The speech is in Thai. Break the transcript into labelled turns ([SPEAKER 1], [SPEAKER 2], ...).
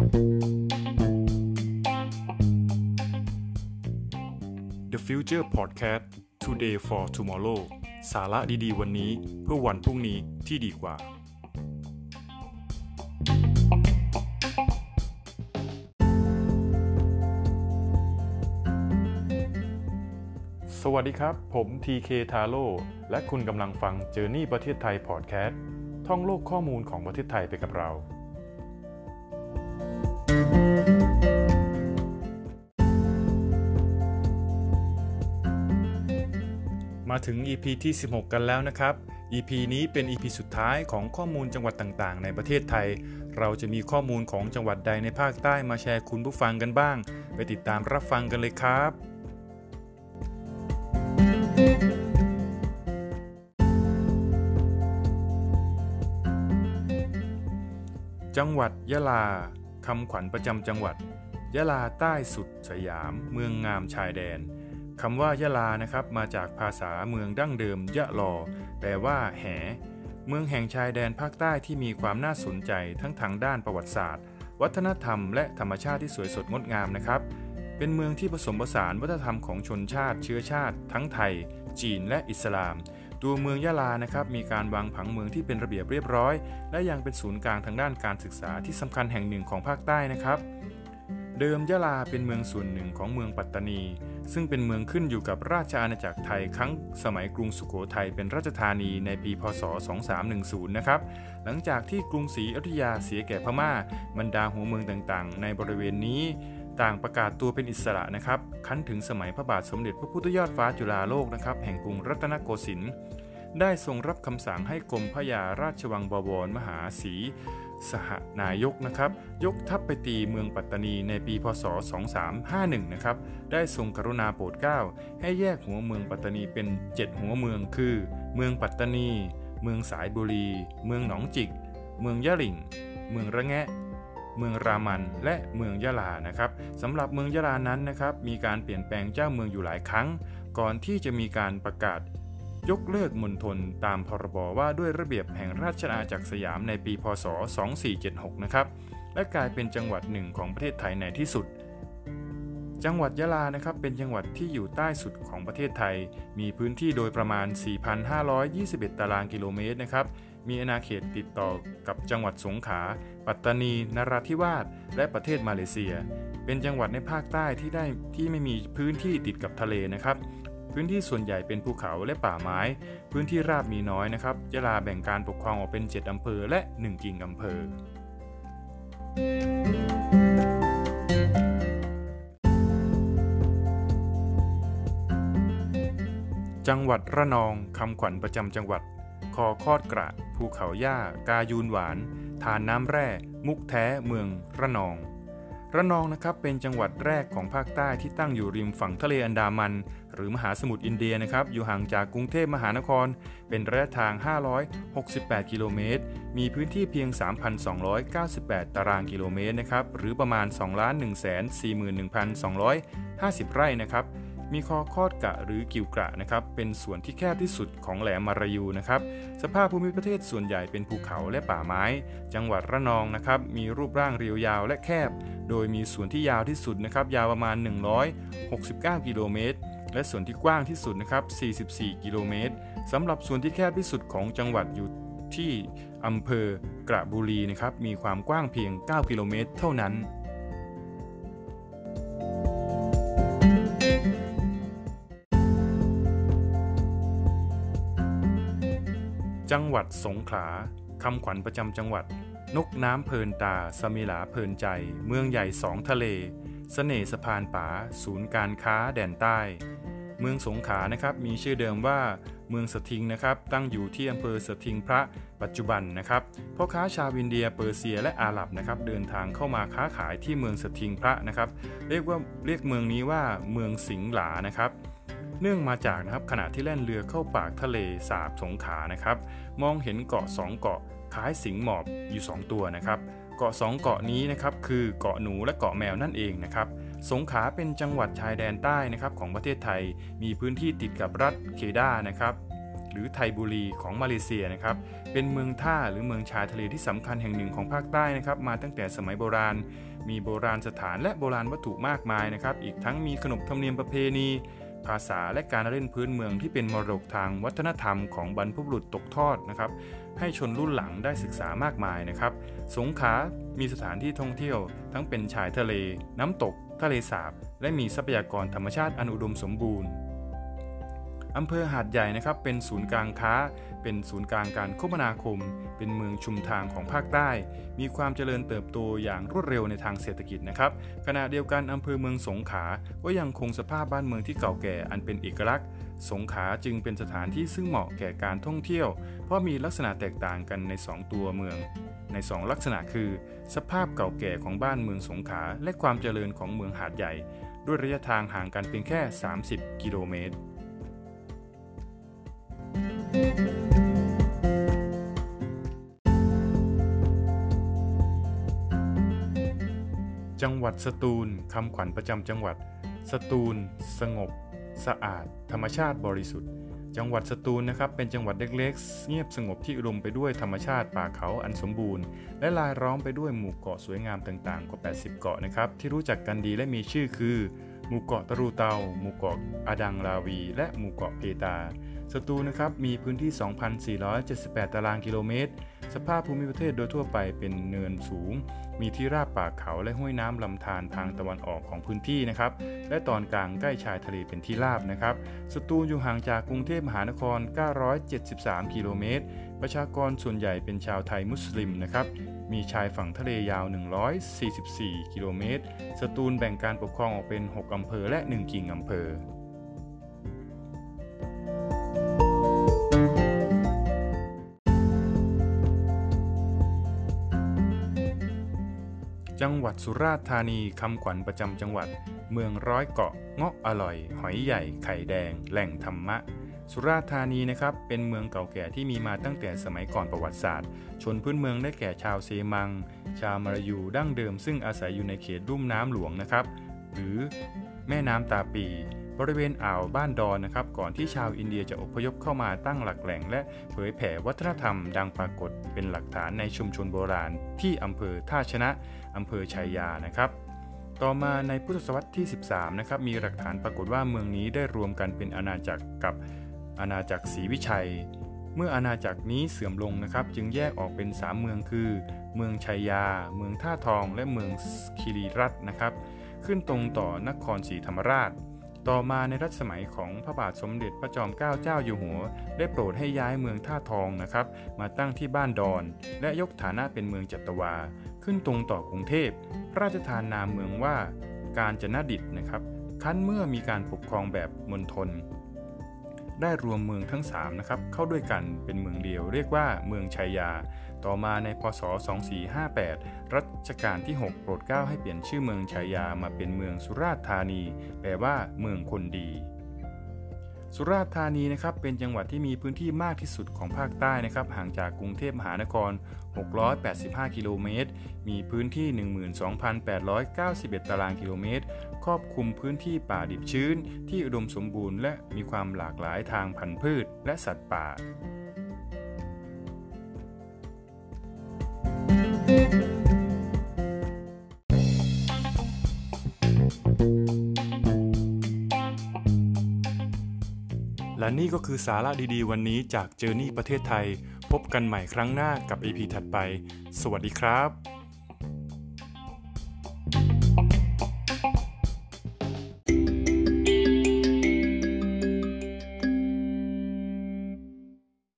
[SPEAKER 1] The Future Podcast Today for Tomorrow สาระดีๆ วันนี้เพื่อวันพรุ่งนี้ที่ดีกว่า สวัสดีครับ ผม TK t a r o และคุณกำลังฟัง Journey ประเทศไทย Podcast ท่องโลกข้อมูลของประเทศไทยไปกับเรา มาถึง EP ที่ 16 กันแล้วนะครับ EP นี้เป็น EP สุดท้ายของข้อมูลจังหวัดต่างๆ ในประเทศไทย เราจะมีข้อมูลของจังหวัดใดในภาคใต้มาแชร์คุณผู้ฟังกันบ้าง ไปติดตามรับฟังกันเลยครับจังหวัดยะลาคำขวัญประจำจังหวัด ยะลาใต้สุดสยาม เมืองงามชายแดน คำว่ายะลานะครับมาจากภาษาเมืองดั้งเดิมยะลอแปลว่าแห เมืองแห่งชายแดนภาคใต้ที่มีความน่าสนใจทั้งทางด้านประวัติศาสตร์ วัฒนธรรมและธรรมชาติที่สวยสดงดงามนะครับ เป็นเมืองที่ผสมผสานวัฒนธรรมของชนชาติ เชื้อชาติ ทั้งไทย จีนและอิสลาม ตัวเมืองยะลานะครับมีการวางผังเมืองที่เป็นระเบียบเรียบร้อย และยังเป็นศูนย์กลางทางด้านการศึกษาที่สำคัญแห่งหนึ่งของภาคใต้นะครับ เดิมยะลาเป็นเมืองส่วนหนึ่งของเมืองปัตตานี ซึ่งเป็นเมืองขึ้นอยู่กับราชอาณาจักรไทยครั้งสมัยกรุงสุโขทัยเป็นราชธานีในปีพศ 2310 นะครับ หลังจากที่กรุงศรีอยุธยาเสียแก่พม่า บรรดาหัวเมืองต่างๆ ในบริเวณนี้ต่างประกาศตัวเป็นอิสระนะครับคั้นถึงสมัยพระบาทสมเด็จพระพุทธยอดฟ้าจุฬาโลกนะครับแห่งกรุงรัตนโกสินทร์ได้ทรงรับคำสั่งให้กรมพระยาราชวังบวรมหาศรี สหนายกนะครับ ยกทัพไปตีเมืองปัตตานีในปีพศ 2351 นะครับ ได้ทรงกรุณาโปรดเกล้าให้แยกหัวเมืองปัตตานีเป็น 7 หัวเมืองคือ เมืองปัตตานี เมืองสายบุรี เมืองหนองจิก เมืองยะหลิ่ง เมืองระแงะเมืองรามันและเมืองยะลานะครับสำหรับเมืองยะลานั้นนะครับมีการเปลี่ยนแปลงเจ้าเมืองอยู่หลายครั้ง ก่อนที่จะมีการประกาศ ยกเลิกมณฑลตามพรบว่าด้วยระเบียบแห่งราชอาณาจักรสยามในปี พศ 2476 นะครับ และกลายเป็นจังหวัดหนึ่งของประเทศไทยในที่สุด จังหวัดยะลานะครับเป็นจังหวัดที่อยู่ใต้สุดของประเทศไทย มีพื้นที่โดยประมาณ 4,521 ตารางกิโลเมตรนะครับ มีอาณาเขตติดต่อกับจังหวัดสงขลา ปัตตานี นราธิวาส และประเทศมาเลเซีย เป็นจังหวัดในภาคใต้ที่ได้ที่ไม่มีพื้นที่ติดกับทะเลนะครับ พื้นที่ส่วนใหญ่เป็นภูเขาและป่าไม้ พื้นที่ราบมีน้อยนะครับยะลาแบ่งการปกครองออกเป็น 7 อำเภอและ 1 กิ่งอำเภอ จังหวัดระนองคำขวัญประจำจังหวัด คอคอดกระ ภูเขาหญ้า กายูนหวาน ทานน้ำแร่ มุกแท้เมืองระนองระนองนะครับเป็นจังหวัดแรกของภาคใต้ที่ตั้งอยู่ริมฝั่งทะเลอันดามัน หรือมหาสมุทรอินเดียนะครับ อยู่ห่างจากกรุงเทพมหานคร เป็นระยะทาง 568 กิโลเมตร มีพื้นที่เพียง 3,298 ตารางกิโลเมตรนะครับ หรือประมาณ 2,141,250 ไร่นะครับ มีคอคอดกะหรือกิวกระนะครับ เป็นส่วนที่แคบที่สุดของแหลมมารายูนะครับ สภาพภูมิประเทศส่วนใหญ่เป็นภูเขาและป่าไม้ จังหวัดระนองนะครับ มีรูปร่างเรียวยาวและแคบ โดยมีส่วนที่ยาวที่สุดนะครับ ยาวประมาณ 169 กิโลเมตร และส่วนที่กว้างที่สุดนะครับ 44 กิโลเมตรสำหรับส่วนที่แคบที่สุดของจังหวัดอยู่ที่อำเภอกระบุรีนะครับ มีความกว้างเพียง 9 กิโลเมตรเท่านั้น จังหวัดสงขลาคำขวัญประจำจังหวัด นกน้ำเพลินตา สมิลาเพลินใจ เมืองใหญ่สองทะเล สเสน่ห์สะพานป่าศูนย์การค้าแดนใต้ เมืองสงขลานะครับมีชื่อเดิมว่าเมืองสทิงนะครับตั้งอยู่ที่อำเภอสทิงพระปัจจุบันนะครับพ่อค้าชาวอินเดียเปอร์เซียและอาหรับนะครับเดินทางเข้ามาค้าขายที่เมืองสทิงพระนะครับเรียกว่าเรียกเมืองนี้ว่าเมืองสิงหลานะครับเนื่องมาจากนะครับขณะที่แล่นเรือเข้าปากทะเลสาบสงขานะครับ มองเห็นเกาะสองเกาะคล้ายสิงหมอบอยู่ 2 ตัวนะครับ เกาะ 2 เกาะนี้นะครับคือเกาะหนูและเกาะแมวนั่นเองนะครับสงขลาเป็นจังหวัดชายแดนใต้นะครับของประเทศไทย มีพื้นที่ติดกับรัฐเคดานะครับหรือไทบุรีของมาเลเซียนะครับ เป็นเมืองท่าหรือเมืองชายทะเลที่สำคัญแห่งหนึ่งของภาคใต้นะครับ มาตั้งแต่สมัยโบราณ มีโบราณสถานและโบราณวัตถุมากมายนะครับ อีกทั้งมีขนบธรรมเนียมประเพณี ภาษาและการเล่นพื้นเมืองที่เป็นมรดกทางวัฒนธรรมของบรรพบุรุษตกทอดนะครับ ให้ชนรุ่นหลังได้ศึกษามากมายนะครับ สงขลามีสถานที่ท่องเที่ยว ทั้งเป็นชายทะเล น้ำตก ทะเลสาบ และมีทรัพยากรธรรมชาติอันอุดมสมบูรณ์อำเภอหาดใหญ่นะครับเป็นศูนย์กลางค้า เป็นศูนย์กลางการคมนาคม เป็นเมืองชุมทางของภาคใต้ มีความเจริญเติบโตอย่างรวดเร็วในทางเศรษฐกิจนะครับขณะเดียวกันอำเภอเมืองสงขลาก็ยังคงสภาพบ้านเมืองที่เก่าแก่อันเป็นเอกลักษณ์ สงขลาจึงเป็นสถานที่ซึ่งเหมาะแก่การท่องเที่ยว เพราะมีลักษณะแตกต่างกันใน 2 ตัวเมือง ใน 2 ลักษณะคือ สภาพเก่าแก่ของบ้านเมืองสงขลาและความเจริญของเมืองหาดใหญ่ ด้วยระยะทางห่างกันเพียงแค่ 30 กิโลเมตร จังหวัดสตูลคำขวัญประจำจังหวัด สตูล สงบ สะอาด ธรรมชาติบริสุทธิ์ จังหวัดสตูลนะครับเป็นจังหวัดเล็กๆ เงียบสงบที่อุดมไปด้วยธรรมชาติป่าเขาอันสมบูรณ์ และลายล้อมไปด้วยหมู่เกาะสวยงามต่างๆ กว่า 80 เกาะนะครับที่รู้จักกันดีและมีชื่อคือ หมู่เกาะตะรูเตา หมู่เกาะอาดังลาวี และหมู่เกาะเพตา สตูลนะครับมีพื้นที่ 2,478 ตารางกิโลเมตร สภาพภูมิประเทศโดยทั่วไปเป็นเนินสูง มีที่ราบป่าเขาและห้วยน้ำลำธารทางตะวันออกของพื้นที่นะครับ และตอนกลางใกล้ชายทะเลเป็นที่ราบนะครับ สตูลอยู่ห่างจากกรุงเทพมหานคร 973 กิโลเมตร ประชากรส่วนใหญ่เป็นชาวไทยมุสลิมนะครับ มีชายฝั่งทะเลยาว 144 กิโลเมตร สตูลแบ่งการปกครองออกเป็น 6 อำเภอและ 1 กิ่งอำเภอ จังหวัดสุราษฎร์ธานีคำขวัญประจำจังหวัด เมืองร้อยเกาะเงาะอร่อย หอยใหญ่ไข่แดง แหล่งธรรมะ สุราษฎร์ธานีนะครับเป็นเมืองเก่าแก่ที่มีมาตั้งแต่สมัยก่อนประวัติศาสตร์ ชนพื้นเมืองได้แก่ชาวเซมัง ชาวมารยูดั้งเดิม ซึ่งอาศัยอยู่ในเขตรุ่มน้ำหลวงนะครับ หรือแม่น้ำตาปี บริเวณอ่าวบ้านดอนนะครับ ก่อนที่ชาวอินเดียจะอพยพเข้ามาตั้งหลักแหล่ง และเผยแผ่วัฒนธรรมดังปรากฏเป็นหลักฐานในชุมชนโบราณ ที่อำเภอท่าชนะอำเภอชัยยานะครับต่อมาในพุทธศตวรรษที่ 13 นะครับ มีหลักฐานปรากฏว่าเมืองนี้ได้รวมกันเป็นอาณาจักรกับอาณาจักรศรีวิชัย เมื่ออาณาจักรนี้เสื่อมลงนะครับ จึงแยกออกเป็น 3 เมืองคือ เมืองชัยยา เมืองท่าทอง และเมืองคีรีรัตน์นะครับ ขึ้นตรงต่อนครศรีธรรมราช ต่อมาในรัชสมัยของพระบาทสมเด็จพระจอมเกล้าเจ้าอยู่หัว ได้โปรดให้ย้ายเมืองท่าทองนะครับ มาตั้งที่บ้านดอน และยกฐานะเป็นเมืองจัตวา ขึ้นตรงต่อกรุงเทพพระราชทานนามเมืองว่าการจนดิตนะครับ คั้นเมื่อมีการปกครองแบบมณฑล ได้รวมเมืองทั้ง3นะครับเข้าด้วยกันเป็นเมืองเดียว เรียกว่าเมืองชัยยา ต่อมาในพศ 2458 รัชกาลที่ 6 โปรดเกล้าให้เปลี่ยนชื่อเมืองชัยยามาเป็นเมืองสุราษฎร์ธานี แปลว่าเมืองคนดี สุราษฎร์ธานีนะครับเป็นจังหวัดที่มีพื้นที่มากที่สุดของภาคใต้นะครับห่างจากกรุงเทพมหานคร 685 กิโลเมตร มีพื้นที่ 12,891 ตารางกิโลเมตร ครอบคลุมพื้นที่ป่าดิบชื้น ที่อุดมสมบูรณ์และมีความหลากหลายทางพันธุ์พืช และสัตว์ป่า และนี่ก็คือสาระดีๆ วันนี้จากเจอร์นี่ประเทศไทย พบกันใหม่ครั้งหน้ากับ EP ถัดไป สวัสดีครับ